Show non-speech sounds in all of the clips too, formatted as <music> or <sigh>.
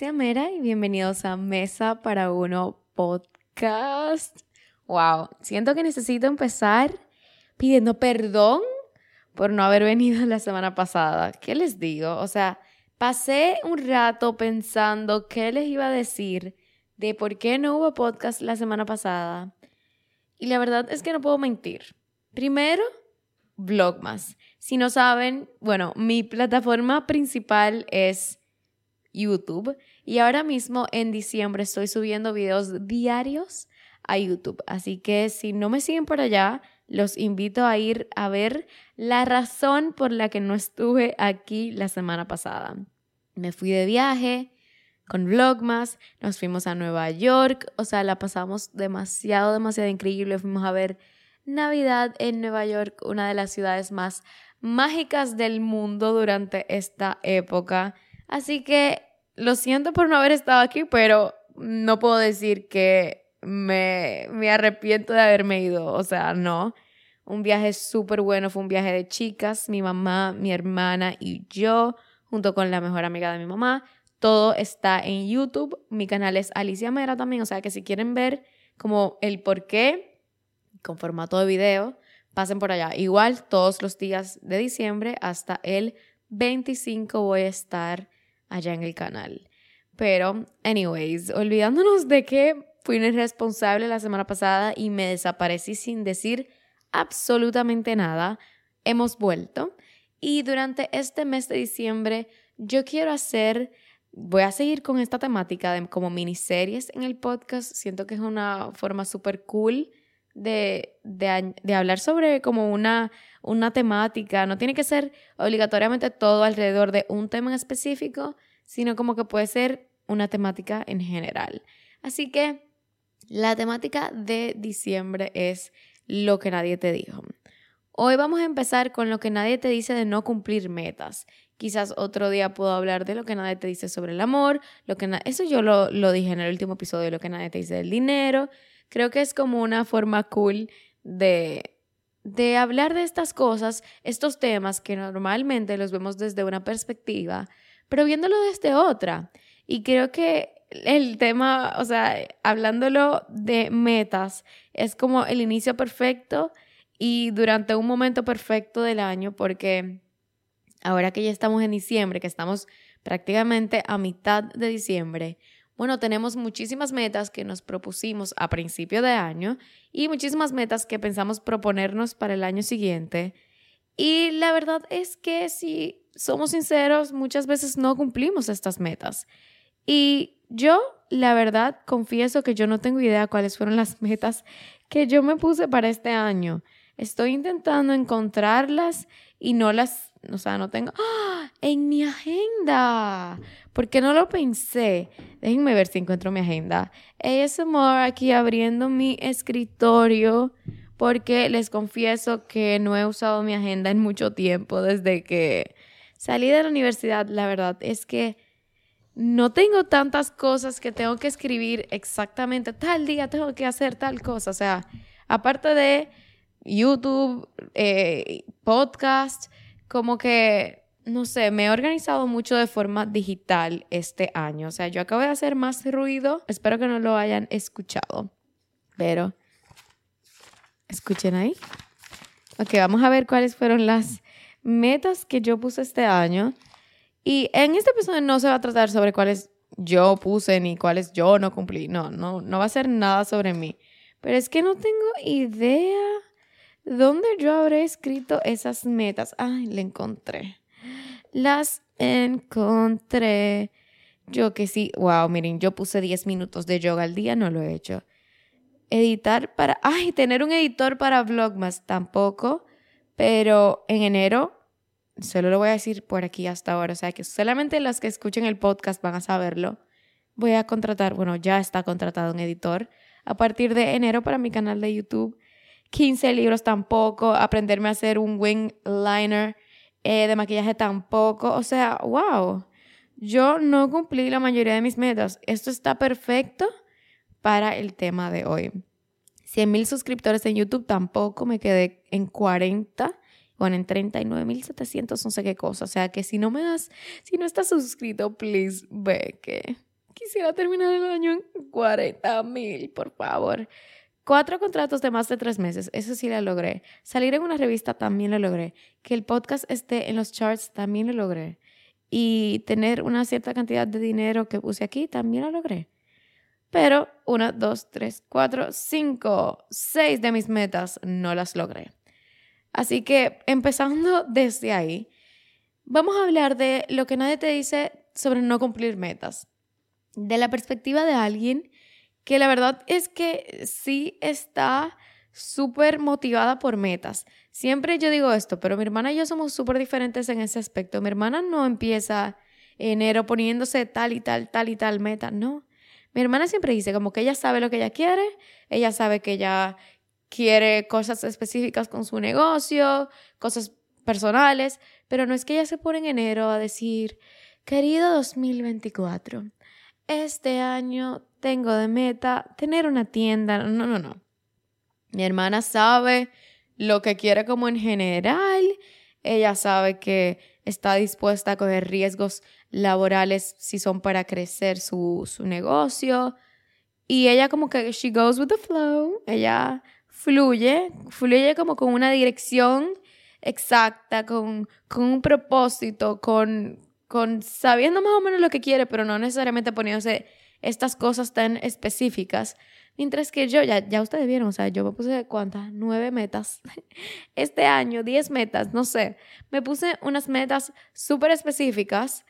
Mera y bienvenidos a Mesa para Uno Podcast. Wow, siento que necesito empezar pidiendo perdón por no haber venido la semana pasada. ¿Qué les digo? O sea, pasé un rato pensando qué les iba a decir de por qué no hubo podcast la semana pasada. Y la verdad es que no puedo mentir. Primero, Vlogmas. Si no saben, bueno, mi plataforma principal es YouTube. Y ahora mismo en diciembre estoy subiendo videos diarios a YouTube. Así que si no me siguen por allá, los invito a ir a ver la razón por la que no estuve aquí la semana pasada. Me fui de viaje con Vlogmas, nos fuimos a Nueva York, o sea, la pasamos demasiado, demasiado increíble. Fuimos a ver Navidad en Nueva York, una de las ciudades más mágicas del mundo durante esta época. Así que lo siento por no haber estado aquí, pero no puedo decir que me, me arrepiento de haberme ido. O sea, no. Un viaje súper bueno, fue un viaje de chicas, mi mamá, mi hermana y yo, junto con la mejor amiga de mi mamá. Todo está en YouTube. Mi canal es Alicia Mera también, o sea que si quieren ver como el por qué, con formato de video, pasen por allá. Igual todos los días de diciembre hasta el 25 voy a estar allá en el canal. Pero, anyways, olvidándonos de que fui irresponsable la semana pasada y me desaparecí sin decir absolutamente nada, hemos vuelto. Y durante este mes de diciembre yo quiero hacer, voy a seguir con esta temática de como miniseries en el podcast. Siento que es una forma súper cool de, de, hablar sobre como una, una temática. No tiene que ser obligatoriamente todo alrededor de un tema específico, sino como que puede ser una temática en general. Así que la temática de diciembre es lo que nadie te dijo. Hoy vamos a empezar con lo que nadie te dice de no cumplir metas. Quizás otro día puedo hablar de lo que nadie te dice sobre el amor, lo que eso yo lo, lo dije en el último episodio, de lo que nadie te dice del dinero, Creo que es como una forma cool de, de hablar de estas cosas, estos temas que normalmente los vemos desde una perspectiva, pero viéndolo desde otra. Y creo que el tema, o sea, hablándolo de metas, es como el inicio perfecto y durante un momento perfecto del año, porque ahora que ya estamos en diciembre, que estamos prácticamente a mitad de diciembre, bueno, tenemos muchísimas metas que nos propusimos a principio de año y muchísimas metas que pensamos proponernos para el año siguiente. Y la verdad es que si somos sinceros, muchas veces no cumplimos estas metas. Y yo, la verdad, confieso que yo no tengo idea cuáles fueron las <laughs> metas que yo me puse para este año. Estoy intentando encontrarlas y no las, o sea, no tengo... ¡Ah! En mi agenda. Porque no lo pensé. Déjenme ver si encuentro mi agenda. ASMR aquí abriendo mi escritorio porque les confieso que no he usado mi agenda en mucho tiempo desde que salí de la universidad. La verdad es que no tengo tantas cosas que tengo que escribir exactamente tal día tengo que hacer tal cosa. O sea, aparte de YouTube, eh, podcast, como que no sé, me he organizado mucho de forma digital este año. O sea, yo acabo de hacer más ruido. Espero que no lo hayan escuchado. Pero, escuchen ahí. Ok, vamos a ver cuáles fueron las metas que yo puse este año. Y en este episodio no se va a tratar sobre cuáles yo puse ni cuáles yo no cumplí. No, no, no va a ser nada sobre mí. Pero es que no tengo idea dónde yo habré escrito esas metas. Ay, le encontré las encontré. Yo que sí, wow, miren, yo puse 10 minutos de yoga al día, no lo he hecho. Editar para, ay, tener un editor para Vlogmas tampoco, pero en enero, solo lo voy a decir por aquí hasta ahora, o sea que solamente los que escuchen el podcast van a saberlo. Voy a contratar, bueno, ya está contratado un editor a partir de enero para mi canal de YouTube. 15 libros tampoco, aprenderme a hacer un wing liner eh, de maquillaje tampoco. O sea, wow, yo no cumplí la mayoría de mis metas. Esto está perfecto para el tema de hoy. 100 mil suscriptores en YouTube tampoco, me quedé en 40, bueno, en 39 mil 700, no sé qué cosa. O sea que si no me das, si no estás suscrito, please ve que quisiera terminar el año en 40 mil, por favor. Cuatro contratos de más de tres meses, eso sí lo logré. Salir en una revista también lo logré. Que el podcast esté en los charts también lo logré. Y tener una cierta cantidad de dinero que puse aquí también lo logré. Pero una, dos, tres, cuatro, cinco, seis de mis metas no las logré. Así que empezando <laughs> desde ahí, vamos a hablar de lo que nadie te dice sobre no cumplir metas. De la perspectiva de alguien que la verdad es que sí está súper motivada por metas. Siempre yo digo esto, pero mi hermana y yo somos súper diferentes en ese aspecto. Mi hermana no empieza enero poniéndose tal y tal, tal y tal meta, no. Mi hermana siempre dice como que ella sabe lo que ella quiere, ella sabe que ella quiere cosas específicas con su negocio, cosas personales, pero no es que ella se pone en enero a decir, querido 2024, este año tengo de meta tener una tienda. No, no, no. Mi hermana sabe lo que quiere como en general. Ella sabe que está dispuesta a coger riesgos laborales si son para crecer su, su negocio. Y ella como que she goes with the flow. Ella fluye, fluye como con una dirección exacta, con, con un propósito, con, con sabiendo más o menos lo que quiere, pero no necesariamente poniéndose estas cosas tan específicas. Mientras que yo, ya, ya ustedes vieron, o sea, yo me puse cuántas, nueve metas. <laughs> Este año, diez metas, no sé. Me puse unas metas súper específicas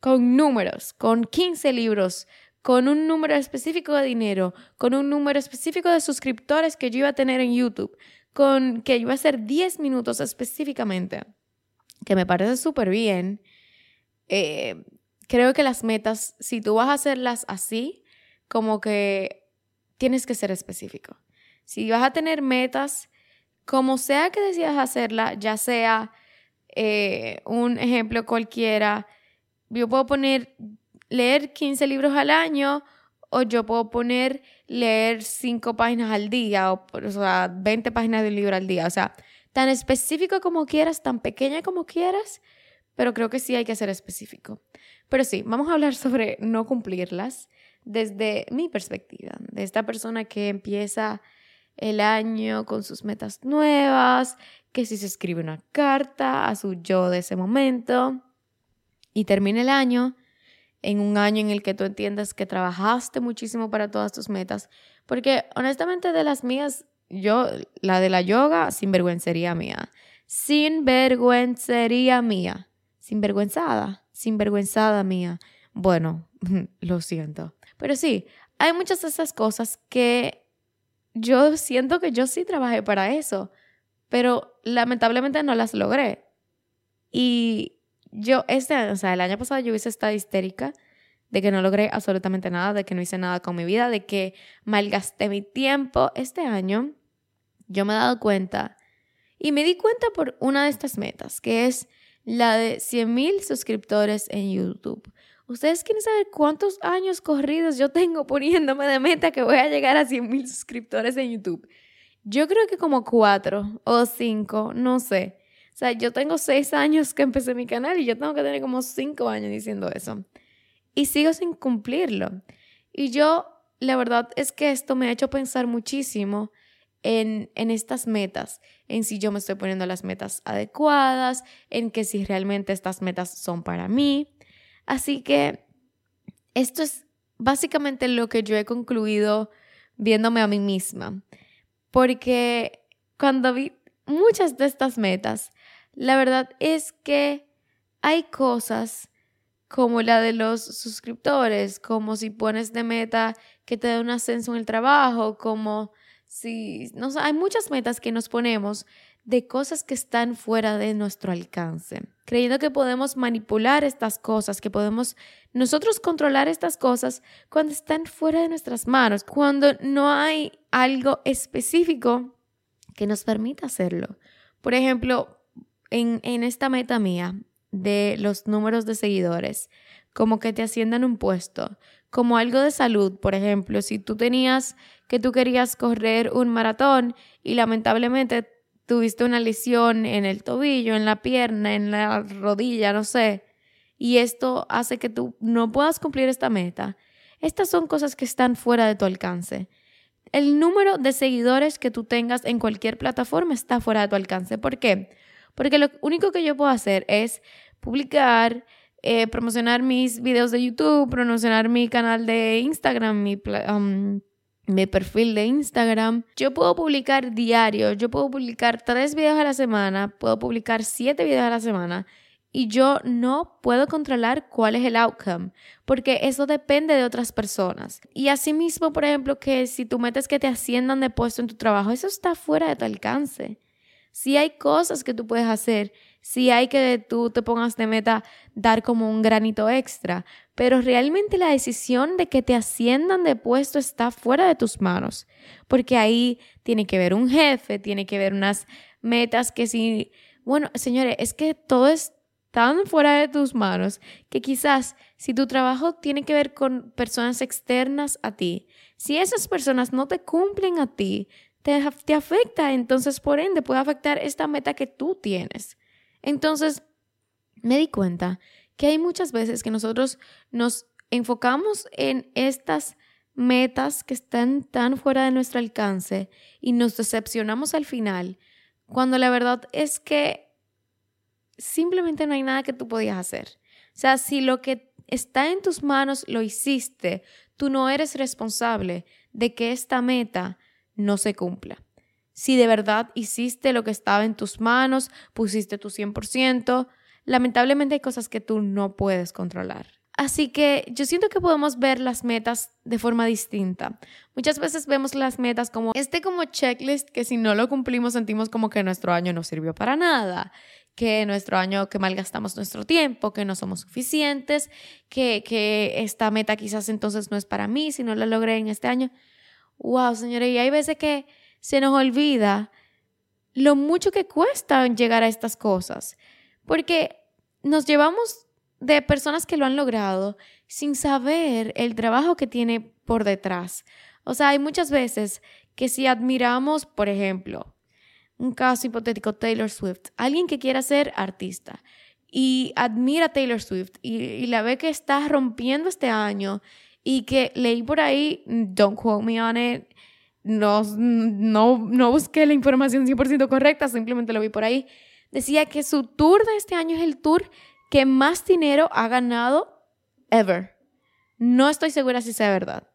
con números, con 15 libros, con un número específico de dinero, con un número específico de suscriptores que yo iba a tener en YouTube, con que iba a ser 10 minutos específicamente, que me parece súper bien. Eh, creo que las metas, si tú vas a hacerlas así, como que tienes que ser específico. Si vas a tener metas, como sea que decidas hacerla, ya sea eh, un ejemplo cualquiera, yo puedo poner leer 15 libros al año o yo puedo poner leer 5 páginas al día o, o sea, 20 páginas de libro al día. O sea, tan específico como quieras, tan pequeña como quieras, pero creo que sí hay que ser específico. Pero sí, vamos a hablar <laughs> sobre no cumplirlas desde mi perspectiva, de esta persona que empieza el año con sus metas nuevas, que si se escribe una carta a su yo de ese momento y termina el año en un año en el que tú entiendas que trabajaste muchísimo para todas tus metas, porque honestamente de las mías, yo, la de la yoga, sinvergüencería mía, sinvergüencería mía, sinvergüenzada sinvergüenzada mía. Bueno, <laughs> lo siento. Pero sí, hay muchas de esas cosas que yo siento que yo sí trabajé para eso, pero lamentablemente no las logré. Y yo, este, o sea, el año pasado yo hice esta histérica de que no logré absolutamente nada, de que no hice nada con mi vida, de que malgasté mi tiempo. Este año yo me he dado cuenta y me di cuenta por una de estas metas, que es la de 100.000 suscriptores en YouTube. ¿Ustedes quieren saber cuántos años corridos yo tengo poniéndome de meta que voy a llegar a 100.000 suscriptores en YouTube? Yo creo que como cuatro o cinco, no sé. O sea, yo tengo seis años que empecé mi canal y yo tengo que tener como cinco años diciendo eso. Y sigo sin cumplirlo. Y yo, la verdad es que esto me ha hecho pensar muchísimo en, estas metas, en si yo me estoy poniendo las metas adecuadas, en que si realmente estas metas son para mí. Así que esto es básicamente lo que yo he concluido viéndome a mí misma, porque cuando vi muchas de estas metas, la verdad es que hay cosas como la de los suscriptores, como si pones de meta que te dé un ascenso en el trabajo, como Sí, no, hay muchas metas que nos ponemos de cosas que están fuera de nuestro alcance, creyendo que podemos manipular estas cosas, que podemos nosotros controlar estas cosas cuando están fuera de nuestras manos, cuando no hay algo específico que nos permita hacerlo. Por ejemplo, en, en esta meta mía de los números de seguidores, como que te asciendan un puesto, como algo de salud, por ejemplo, si tú tenías que tú querías correr un maratón y lamentablemente tuviste una lesión en el tobillo, en la pierna, en la rodilla, no sé, y esto hace que tú no puedas cumplir esta meta. Estas son cosas que están fuera de tu alcance. El número de seguidores que tú tengas en cualquier plataforma está fuera de tu alcance. ¿Por qué? Porque lo único que yo puedo hacer es publicar, eh, promocionar mis videos de YouTube, promocionar mi canal de Instagram, mi, um, mi perfil de Instagram. Yo puedo publicar diario, yo puedo publicar tres videos a la semana, puedo publicar siete videos a la semana y yo no puedo controlar cuál es el outcome, porque eso depende de otras personas. Y asimismo, por ejemplo, que si tú metes que te asciendan de puesto en tu trabajo, eso está fuera de tu alcance. Si hay cosas que tú puedes hacer, si hay que tú te pongas de meta dar como un granito extra, pero realmente la decisión de que te asciendan de puesto está fuera de tus manos, porque ahí tiene que ver un jefe, tiene que ver unas metas que si, bueno, señores, es que todo es tan fuera de tus manos que quizás si tu trabajo tiene que ver con personas externas a ti, si esas personas no te cumplen a ti, te, afecta, entonces por ende puede afectar esta meta que tú tienes. Entonces, me di cuenta que hay muchas veces que nosotros nos enfocamos en estas metas que están tan fuera de nuestro alcance y nos decepcionamos al final, cuando la verdad es que simplemente no hay nada que tú podías hacer. O sea, si lo que está en tus manos lo hiciste, tú no eres responsable de que esta meta no se cumpla. Si de verdad hiciste lo que estaba en tus manos, pusiste tu 100%, lamentablemente hay cosas que tú no puedes controlar. Así que yo siento que podemos ver las metas de forma distinta. Muchas veces vemos las metas como este como checklist que si no lo cumplimos sentimos como que nuestro año no sirvió para nada, que nuestro año, que malgastamos nuestro tiempo, que no somos suficientes, que, que esta meta quizás entonces no es para mí si no la logré en este año. Wow, señores, y hay veces que se nos olvida lo mucho que cuesta llegar a estas cosas, porque nos llevamos de personas que lo han logrado sin saber el trabajo que tiene por detrás. O sea, hay muchas veces que si admiramos, por ejemplo, un caso hipotético, Taylor Swift, alguien que quiera ser artista y admira a Taylor Swift y, la ve que está rompiendo este año y que leí por ahí, don't quote me on it, no, no, no busqué la información 100% correcta, simplemente lo vi por ahí, decía que su tour de este año es el tour que más dinero ha ganado ever. No estoy segura si sea verdad.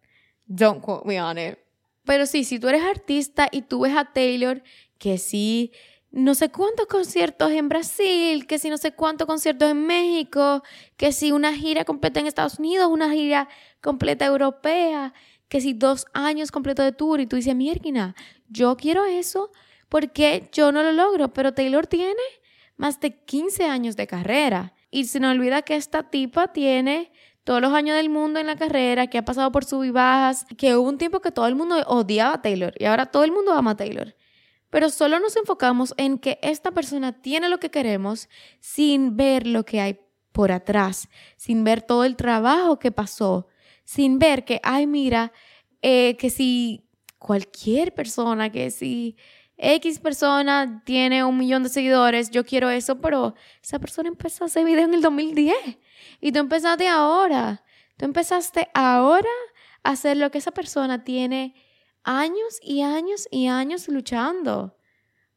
Don't quote me on it. Pero sí, si tú eres artista y tú ves a Taylor que sí, no sé cuántos conciertos en Brasil, que si no sé cuántos conciertos en México, que si una gira completa en Estados Unidos, una gira completa europea, que si dos años completos de tour. Y tú dices, mierda, yo quiero eso porque yo no lo logro, pero Taylor tiene más de 15 años de carrera. Y se nos olvida que esta tipa tiene todos los años del mundo en la carrera, que ha pasado por sub y bajas, que hubo un tiempo que todo el mundo odiaba a Taylor y ahora todo el mundo ama a Taylor pero solo nos enfocamos en que esta persona tiene lo que queremos sin ver lo que hay por atrás, sin ver todo el trabajo que pasó, sin ver que, ay, mira, eh, que si cualquier persona, que si X persona tiene un millón de seguidores, yo quiero eso, pero esa persona empezó a hacer video en el 2010 y tú empezaste ahora, tú empezaste ahora a hacer lo que esa persona tiene años y años y años luchando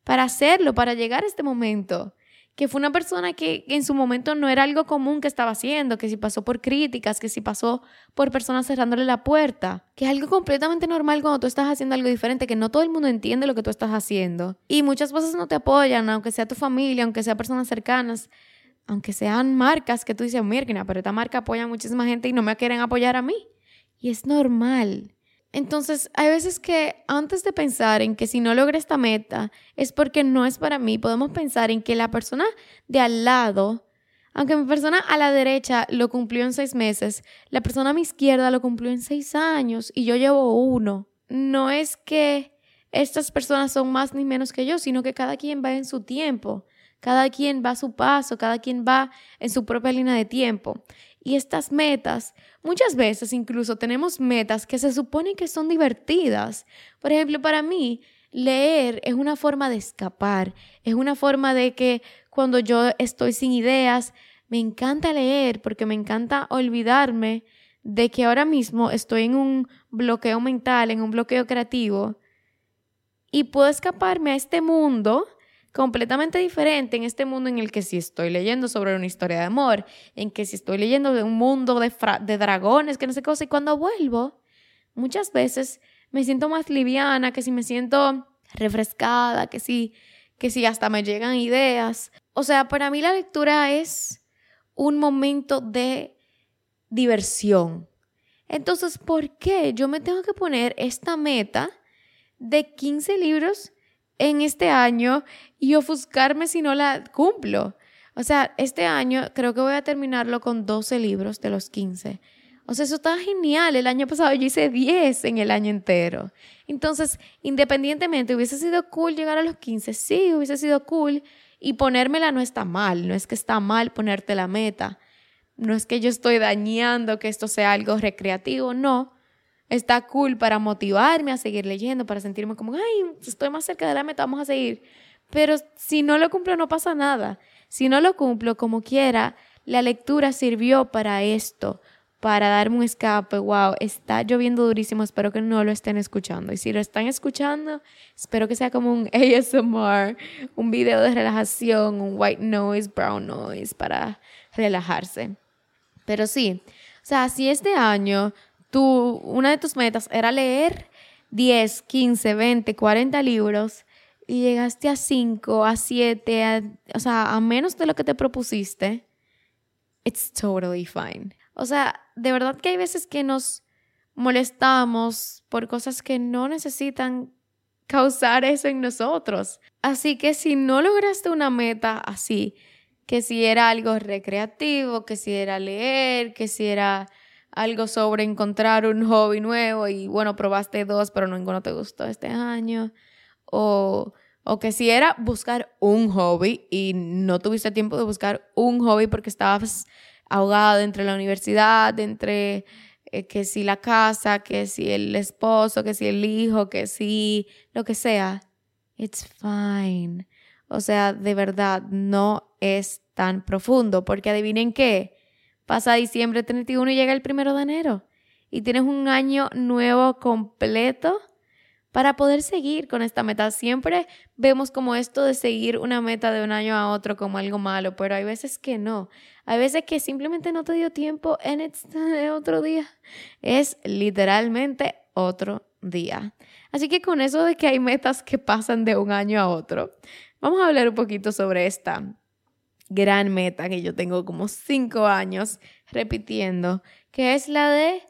para hacerlo, para llegar a este momento. Que fue una persona que en su momento no era algo común que estaba haciendo, que si pasó por críticas, que si pasó por personas cerrándole la puerta, que es algo completamente normal cuando tú estás haciendo algo diferente, que no todo el mundo entiende lo que tú estás haciendo. Y muchas veces no te apoyan, aunque sea tu familia, aunque sea personas cercanas, aunque sean marcas que tú dices, mira, pero esta marca apoya a muchísima gente y no me quieren apoyar a mí. Y es normal. Entonces, hay veces que antes de pensar en que si no logro esta meta es porque no es para mí, podemos pensar en que la persona de al lado, aunque mi persona a la derecha lo cumplió en seis meses, la persona a mi izquierda lo cumplió en seis años y yo llevo uno. No es que estas personas son más ni menos que yo, sino que cada quien va en su tiempo, cada quien va a su paso, cada quien va en su propia línea de tiempo. Y estas metas, muchas veces incluso tenemos metas que se supone que son divertidas. Por ejemplo, para mí, leer es una forma de escapar, es una forma de que cuando yo estoy sin ideas, me encanta leer porque me encanta olvidarme de que ahora mismo estoy en un bloqueo mental, en un bloqueo creativo, y puedo escaparme a este mundo completamente diferente, en este mundo en el que si estoy leyendo sobre una historia de amor, en que si estoy leyendo de un mundo de, de dragones, que no sé cosa, y cuando vuelvo, muchas veces me siento más liviana, que si me siento refrescada, que si, que si hasta me llegan ideas. O sea, para mí la lectura es un momento de diversión. Entonces, ¿por qué yo me tengo que poner esta meta de 15 libros en este año y ofuscarme si no la cumplo? O sea, este año creo que voy a terminarlo con 12 libros de los 15. O sea, eso está genial. El año pasado yo hice 10 en el año entero. Entonces, independientemente, hubiese sido cool llegar a los 15. Sí, hubiese sido cool. Y ponérmela no está mal. No es que está mal ponerte la meta. No es que yo estoy dañando que esto sea algo recreativo, no. Está cool para motivarme a seguir leyendo, para sentirme como, ay, estoy más cerca de la meta, vamos a seguir. Pero si no lo cumplo, no pasa nada. Si no lo cumplo como quiera, la lectura sirvió para esto, para darme un escape. Wow, está lloviendo durísimo, espero que no lo estén escuchando. Y si lo están escuchando, espero que sea como un <laughs> ASMR, un video de relajación, un white noise, brown noise para relajarse. Pero sí, o sea, si este año tú, una de tus metas era leer 10, 15, 20, 40 libros y llegaste a 5, a 7, o sea, a menos de lo que te propusiste, it's totally fine. O sea, de verdad que hay veces que nos molestamos por cosas que no necesitan causar eso en nosotros. Así que si no lograste una meta así, que si era algo recreativo, que si era leer, que si era algo sobre encontrar un hobby nuevo y bueno, probaste dos, pero ninguno te gustó este año. O, o que si era buscar un hobby y no tuviste tiempo de buscar un hobby porque estabas ahogado entre la universidad, entre eh, que si la casa, que si el esposo, que si el hijo, que si lo que sea. It's fine. O sea, de verdad, no es tan profundo, porque adivinen qué, pasa diciembre 31 y llega el primero de enero y tienes un año nuevo completo para poder seguir con esta meta. Siempre vemos como esto de seguir una meta de un año a otro como algo malo, pero hay veces que no. Hay veces que simplemente no te dio tiempo en este otro día. Es literalmente otro día. Así que con eso de que hay metas que pasan de un año a otro, Vamos a hablar un poquito sobre esta gran meta que yo tengo como cinco años repitiendo, que es la de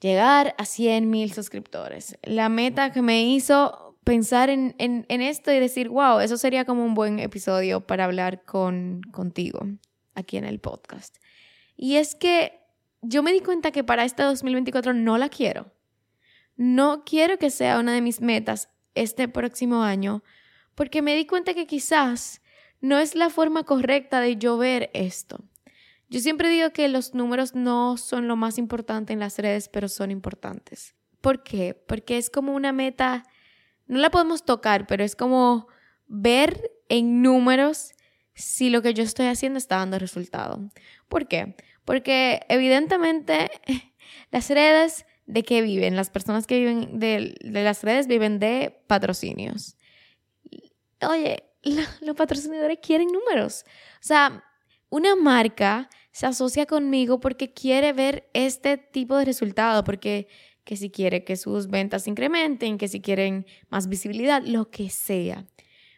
llegar a 100 mil suscriptores. La meta que me hizo pensar en, esto y decir, wow, eso sería como un buen episodio para hablar con, contigo aquí en el podcast. Y es que yo me di cuenta que para este 2024 no la quiero. No quiero que sea una de mis metas este próximo año porque me di cuenta que quizás no es la forma correcta de yo ver esto. Yo siempre digo que los números no son lo más importante en las redes, pero son importantes. ¿Por qué? Porque es como una meta, no la podemos tocar, pero es como ver en números si lo que yo estoy haciendo está dando resultado. ¿Por qué? Porque evidentemente <laughs> las redes de qué viven, las personas que viven de, de las redes viven de patrocinios oye, los patrocinadores quieren números. O sea, una marca se asocia conmigo porque quiere ver este tipo de resultado, porque que si quiere que sus ventas incrementen, que si quieren más visibilidad, lo que sea.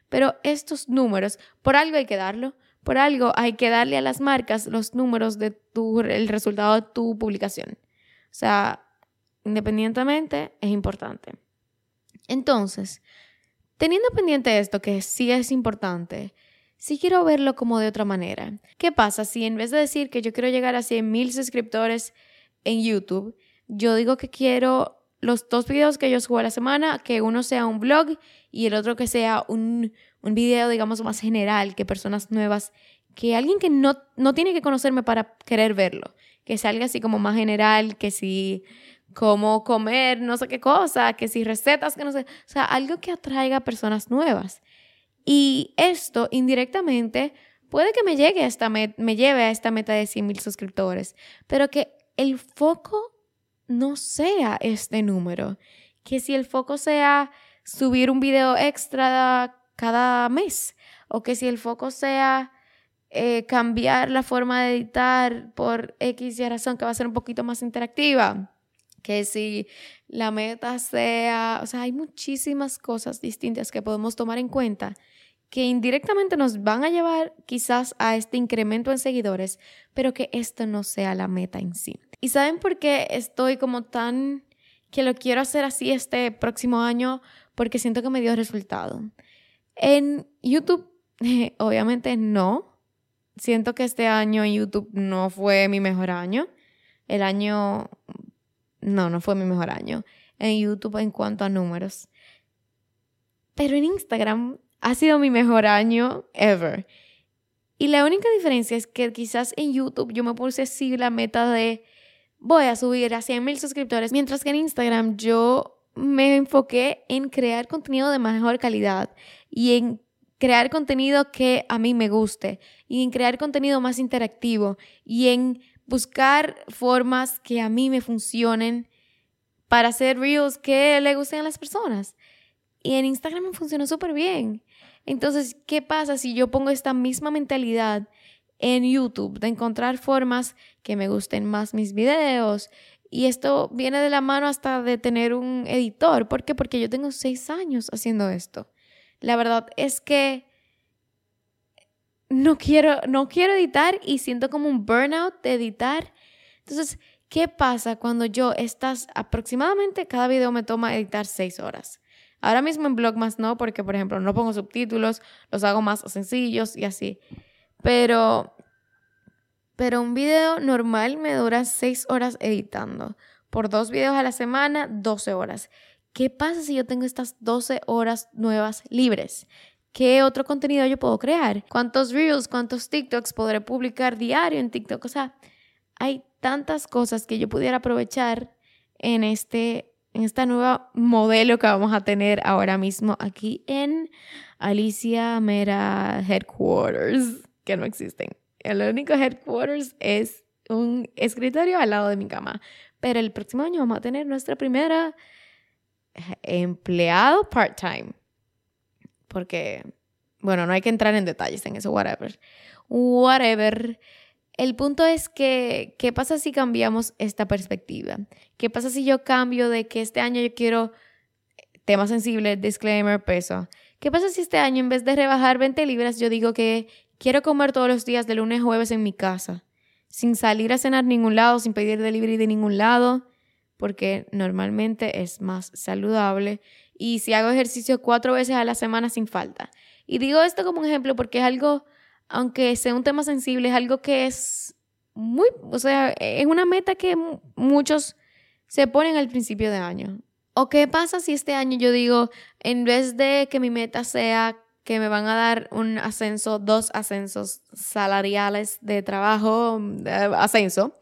Pero estos números, por algo hay que darlo, por algo hay que darle a las marcas los números de tu, el resultado de tu publicación. O sea, independientemente, es importante. Entonces, Teniendo pendiente esto, que sí es importante, sí quiero verlo como de otra manera. ¿Qué pasa si en vez de decir que yo quiero llegar a 100 mil suscriptores en YouTube, yo digo que quiero los dos videos que yo subo a la semana, que uno sea un blog y el otro que sea un, un video, digamos, más general, que personas nuevas, que alguien que no, no tiene que conocerme para querer verlo, que salga así como más general, que si cómo comer no sé qué cosa, que si recetas, que no sé, o sea, algo que atraiga a personas nuevas. Y esto indirectamente puede que me llegue a esta me lleve a esta meta de 100 mil suscriptores, pero que el foco no sea este número, que si el foco sea subir un video extra cada mes o que si el foco sea eh, cambiar la forma de editar por X y razón que va a ser un poquito más interactiva que si la meta sea, o sea, hay muchísimas cosas distintas que podemos tomar en cuenta que indirectamente nos van a llevar quizás a este incremento en seguidores, pero que esto no sea la meta en sí. ¿Y saben por qué estoy como tan que lo quiero hacer así este próximo año? Porque siento que me dio resultado. En YouTube, <laughs> obviamente no. Siento que este año en YouTube no fue mi mejor año. El año no, no fue mi mejor año en YouTube en cuanto a números. Pero en Instagram ha sido mi mejor año ever. Y la única diferencia es que quizás en YouTube yo me puse así la meta de voy a subir a 100 mil suscriptores, mientras que en Instagram yo me enfoqué en crear contenido de mejor calidad y en crear contenido que a mí me guste y en crear contenido más interactivo y en buscar formas que a mí me funcionen para hacer reels que le gusten a las personas. Y en Instagram me funcionó súper bien. Entonces, ¿qué pasa si yo pongo esta misma mentalidad en YouTube de encontrar formas que me gusten más mis videos? Y esto viene de la mano hasta de tener un editor. ¿Por qué? Porque yo tengo seis años haciendo esto. La verdad es que no quiero, no quiero editar y siento como un burnout de editar. Entonces, ¿qué pasa cuando yo estás aproximadamente cada video me toma editar seis horas? Ahora mismo en Blogmas no, porque por ejemplo no pongo subtítulos, los hago más sencillos y así. Pero, pero un video normal me dura seis horas editando. Por dos videos a la semana, 12 horas. ¿Qué pasa si yo tengo estas 12 horas nuevas libres? ¿Qué otro contenido yo puedo crear? ¿Cuántos reels, cuántos TikToks podré publicar diario en TikTok? O sea, hay tantas cosas que yo pudiera aprovechar en este en esta nueva modelo que vamos a tener ahora mismo aquí en Alicia Mera Headquarters, que no existen. El único headquarters es un escritorio al lado de mi cama. Pero el próximo año vamos a tener nuestra primera empleado part-time porque, bueno, no hay que entrar en detalles en eso, whatever. Whatever. El punto es que, ¿qué pasa si cambiamos esta perspectiva? ¿Qué pasa si yo cambio de que este año yo quiero tema sensible, disclaimer, peso? ¿Qué pasa si este año en vez de rebajar 20 libras yo digo que quiero comer todos los días de lunes a jueves en mi casa, sin salir a cenar ningún lado, sin pedir delivery de ningún lado, porque normalmente es más saludable y si hago ejercicio cuatro veces a la semana sin falta. Y digo esto como un ejemplo porque es algo, aunque sea un tema sensible, es algo que es muy, o sea, es una meta que muchos se ponen al principio de año. ¿O qué pasa si este año yo digo, en vez de que mi meta sea que me van a dar un ascenso, dos ascensos salariales de trabajo, de ascenso,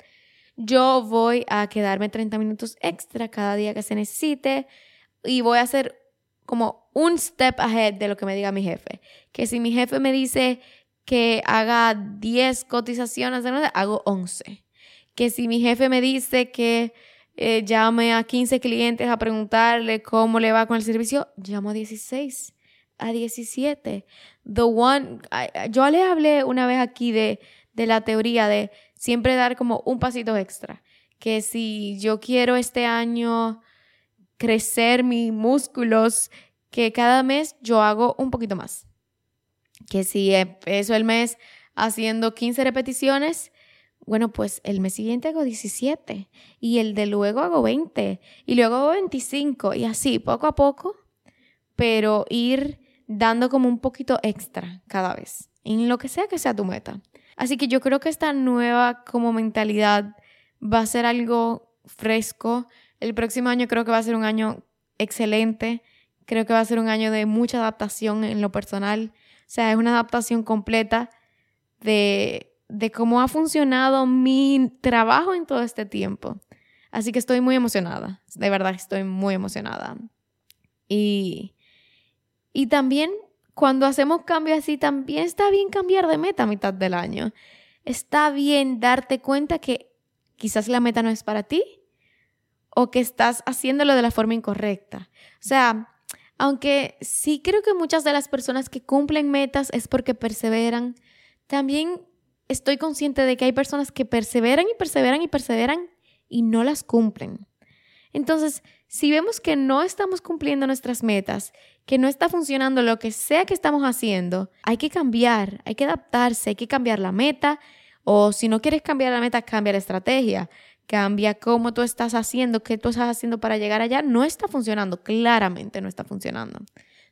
yo voy a quedarme 30 minutos extra cada día que se necesite y voy a hacer como un step ahead de lo que me diga mi jefe. Que si mi jefe me dice que haga 10 cotizaciones, hago 11. Que si mi jefe me dice que eh, llame a 15 clientes a preguntarle cómo le va con el servicio, llamo a 16, a 17. The one, yo le hablé una vez aquí de, de la teoría de siempre dar como un pasito extra. Que si yo quiero este año crecer mis músculos, que cada mes yo hago un poquito más. Que si empiezo el mes haciendo 15 repeticiones, bueno, pues el mes siguiente hago 17 y el de luego hago 20 y luego hago 25 y así, poco a poco, pero ir dando como un poquito extra cada vez, en lo que sea que sea tu meta. Así que yo creo que esta nueva como mentalidad va a ser algo fresco, el próximo año creo que va a ser un año excelente. Creo que va a ser un año de mucha adaptación en lo personal. O sea, es una adaptación completa de, de cómo ha funcionado mi trabajo en todo este tiempo. Así que estoy muy emocionada. De verdad, estoy muy emocionada. Y, y también cuando hacemos cambios así, también está bien cambiar de meta a mitad del año. Está bien darte cuenta que quizás la meta no es para ti o que estás haciéndolo de la forma incorrecta. O sea, aunque sí creo que muchas de las personas que cumplen metas es porque perseveran, también estoy consciente de que hay personas que perseveran y perseveran y perseveran y no las cumplen. Entonces, si vemos que no estamos cumpliendo nuestras metas, que no está funcionando lo que sea que estamos haciendo, hay que cambiar, hay que adaptarse, hay que cambiar la meta o si no quieres cambiar la meta, cambia la estrategia, cambia cómo tú estás haciendo, qué tú estás haciendo para llegar allá. No está funcionando, claramente no está funcionando.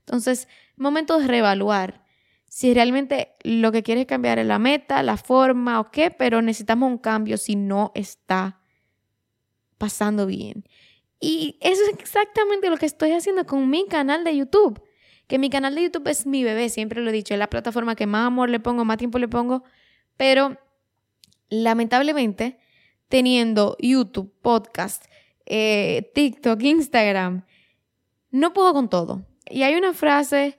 Entonces, momento de reevaluar si realmente lo que quieres cambiar es la meta, la forma o qué, pero necesitamos un cambio si no está pasando bien. Y eso es exactamente lo que estoy haciendo con mi canal de YouTube. Que mi canal de YouTube es mi bebé, siempre lo he dicho, es la plataforma que más amor le pongo, más tiempo le pongo, pero lamentablemente, teniendo YouTube, podcast, eh, TikTok, Instagram, no puedo con todo. Y hay una frase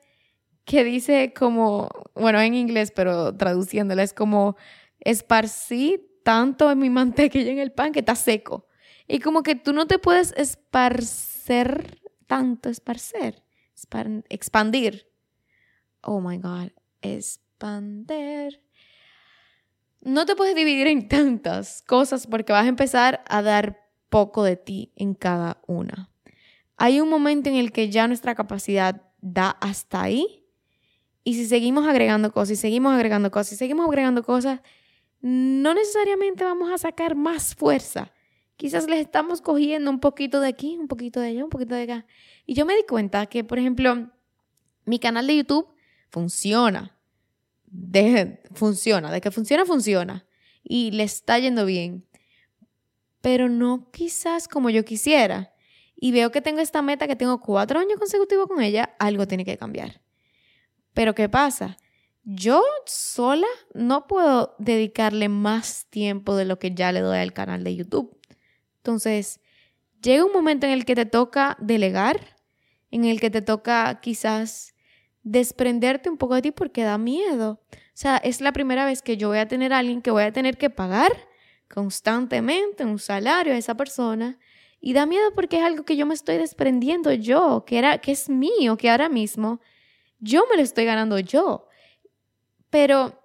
que dice como, bueno, en inglés, pero traduciéndola es como, esparcí tanto en mi <laughs> mantequilla en el pan que está seco. Y como que tú no te puedes esparcer tanto, esparcer, expandir. Oh my God, expander no te puedes dividir en tantas cosas porque vas a empezar a dar poco de ti en cada una. Hay un momento en el que ya nuestra capacidad da hasta ahí y si seguimos agregando cosas seguimos agregando cosas seguimos agregando cosas, no necesariamente vamos a sacar más fuerza. Quizás les estamos cogiendo un poquito de aquí, un poquito de allá, un poquito de acá. Y yo me di cuenta que, por ejemplo, mi canal de YouTube funciona de, funciona, de que funciona, funciona. Y le está yendo bien. Pero no quizás como yo quisiera. Y veo que tengo esta meta, que tengo cuatro años consecutivos con ella, algo tiene que cambiar. Pero ¿qué pasa? Yo sola no puedo dedicarle más tiempo de lo que ya le doy al canal de YouTube. Entonces, llega un momento en el que te toca delegar, en el que te toca quizás desprenderte un poco de ti porque da miedo. O sea, es la primera vez que yo voy a tener a alguien que voy a tener que pagar constantemente un salario a esa persona y da miedo porque es algo que yo me estoy desprendiendo yo, que era que es mío, que ahora mismo yo me lo estoy ganando yo. Pero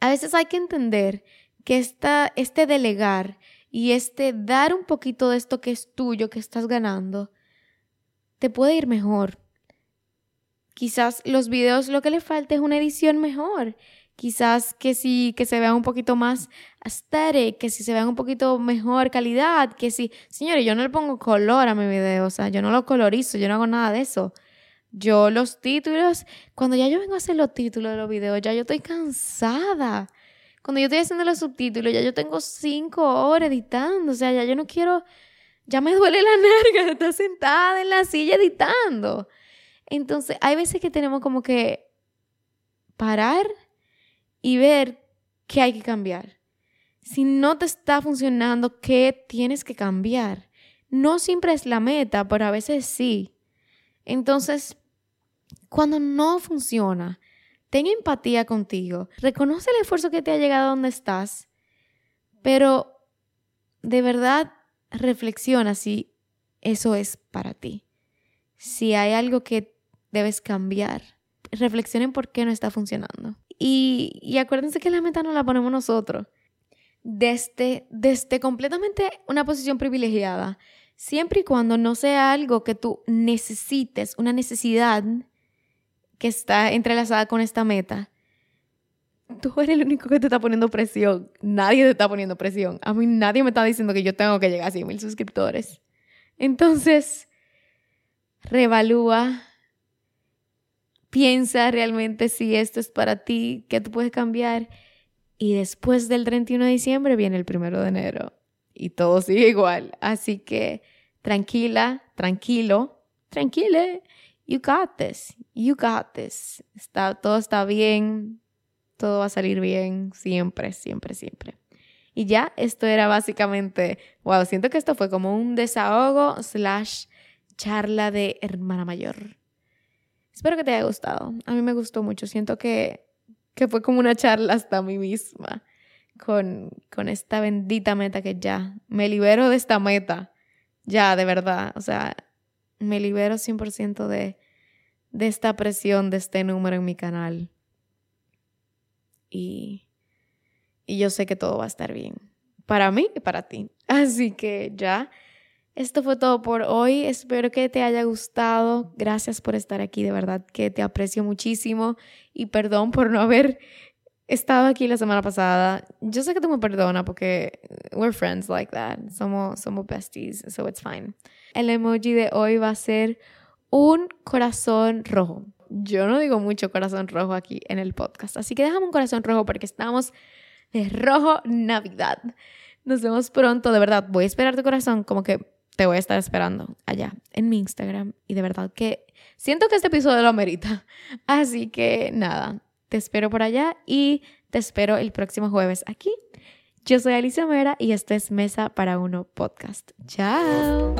a veces hay que entender que esta, este delegar y este dar un poquito de esto que es tuyo, que estás ganando, te puede ir mejor Quizás los videos lo que le falta es una edición mejor. Quizás que sí, que se vean un poquito más aesthetic, que si se vean un poquito mejor calidad, que si, señores, yo no le pongo color a mi video, o sea, yo no lo colorizo, yo no hago nada de eso. Yo los títulos, cuando ya yo vengo a hacer los títulos de los videos, ya yo estoy cansada. Cuando yo estoy haciendo los subtítulos, ya yo tengo cinco horas editando, o sea, ya yo no quiero, ya me duele la <laughs> narga de estar sentada en la silla editando. Entonces, hay veces que tenemos como que parar y ver qué hay que cambiar. Si no te está funcionando, ¿qué tienes que cambiar? No siempre es la meta, pero a veces sí. Entonces, cuando no funciona, ten empatía contigo. Reconoce el esfuerzo que te ha llegado a donde estás, pero de verdad reflexiona si eso es para ti. Si hay algo que debes cambiar. Reflexionen por qué no está funcionando. Y, y acuérdense que la meta no la ponemos nosotros. Desde, desde completamente una posición privilegiada, siempre y cuando no sea algo que tú necesites, una necesidad que está entrelazada con esta meta, tú eres el único que te está poniendo presión. Nadie te está poniendo presión. A mí nadie me está diciendo que yo tengo que llegar a 100 mil suscriptores. Entonces, revalúa Piensa realmente si esto es para ti, qué tú puedes cambiar. Y después del 31 de diciembre viene el 1 de enero y todo sigue igual. Así que tranquila, tranquilo, tranquile. You got this. You got this. Está, todo está bien. Todo va a salir bien. Siempre, siempre, siempre. Y ya, esto era básicamente, wow, siento que esto fue como un desahogo slash charla de hermana mayor. Espero que te haya gustado. A mí me gustó mucho. Siento que, que fue como una charla hasta a mí misma. con, con esta bendita meta que ya me libero de esta meta. Ya, de verdad. O sea, me libero 100% de, de esta presión, de este número en mi canal. Y, y yo sé que todo va a estar bien. Para mí y para ti. <laughs> Así que ya. Esto fue todo por hoy. Espero que te haya gustado. Gracias por estar aquí. De verdad que te aprecio muchísimo. Y perdón por no haber estado aquí la semana pasada. Yo sé que tú me perdonas porque we're friends like that. Somos, somos besties, so it's fine. El emoji de hoy va a ser un corazón rojo. Yo no digo mucho corazón rojo aquí en el podcast, así que déjame un corazón rojo porque estamos de rojo Navidad. Nos vemos pronto, de verdad. Voy a esperar tu corazón como que te voy a estar esperando allá en mi Instagram y de verdad que siento que este episodio lo amerita. <laughs> Así que nada, te espero por allá y te espero el próximo jueves aquí. Yo soy Alicia Mera y esto es Mesa para Uno Podcast. Chao.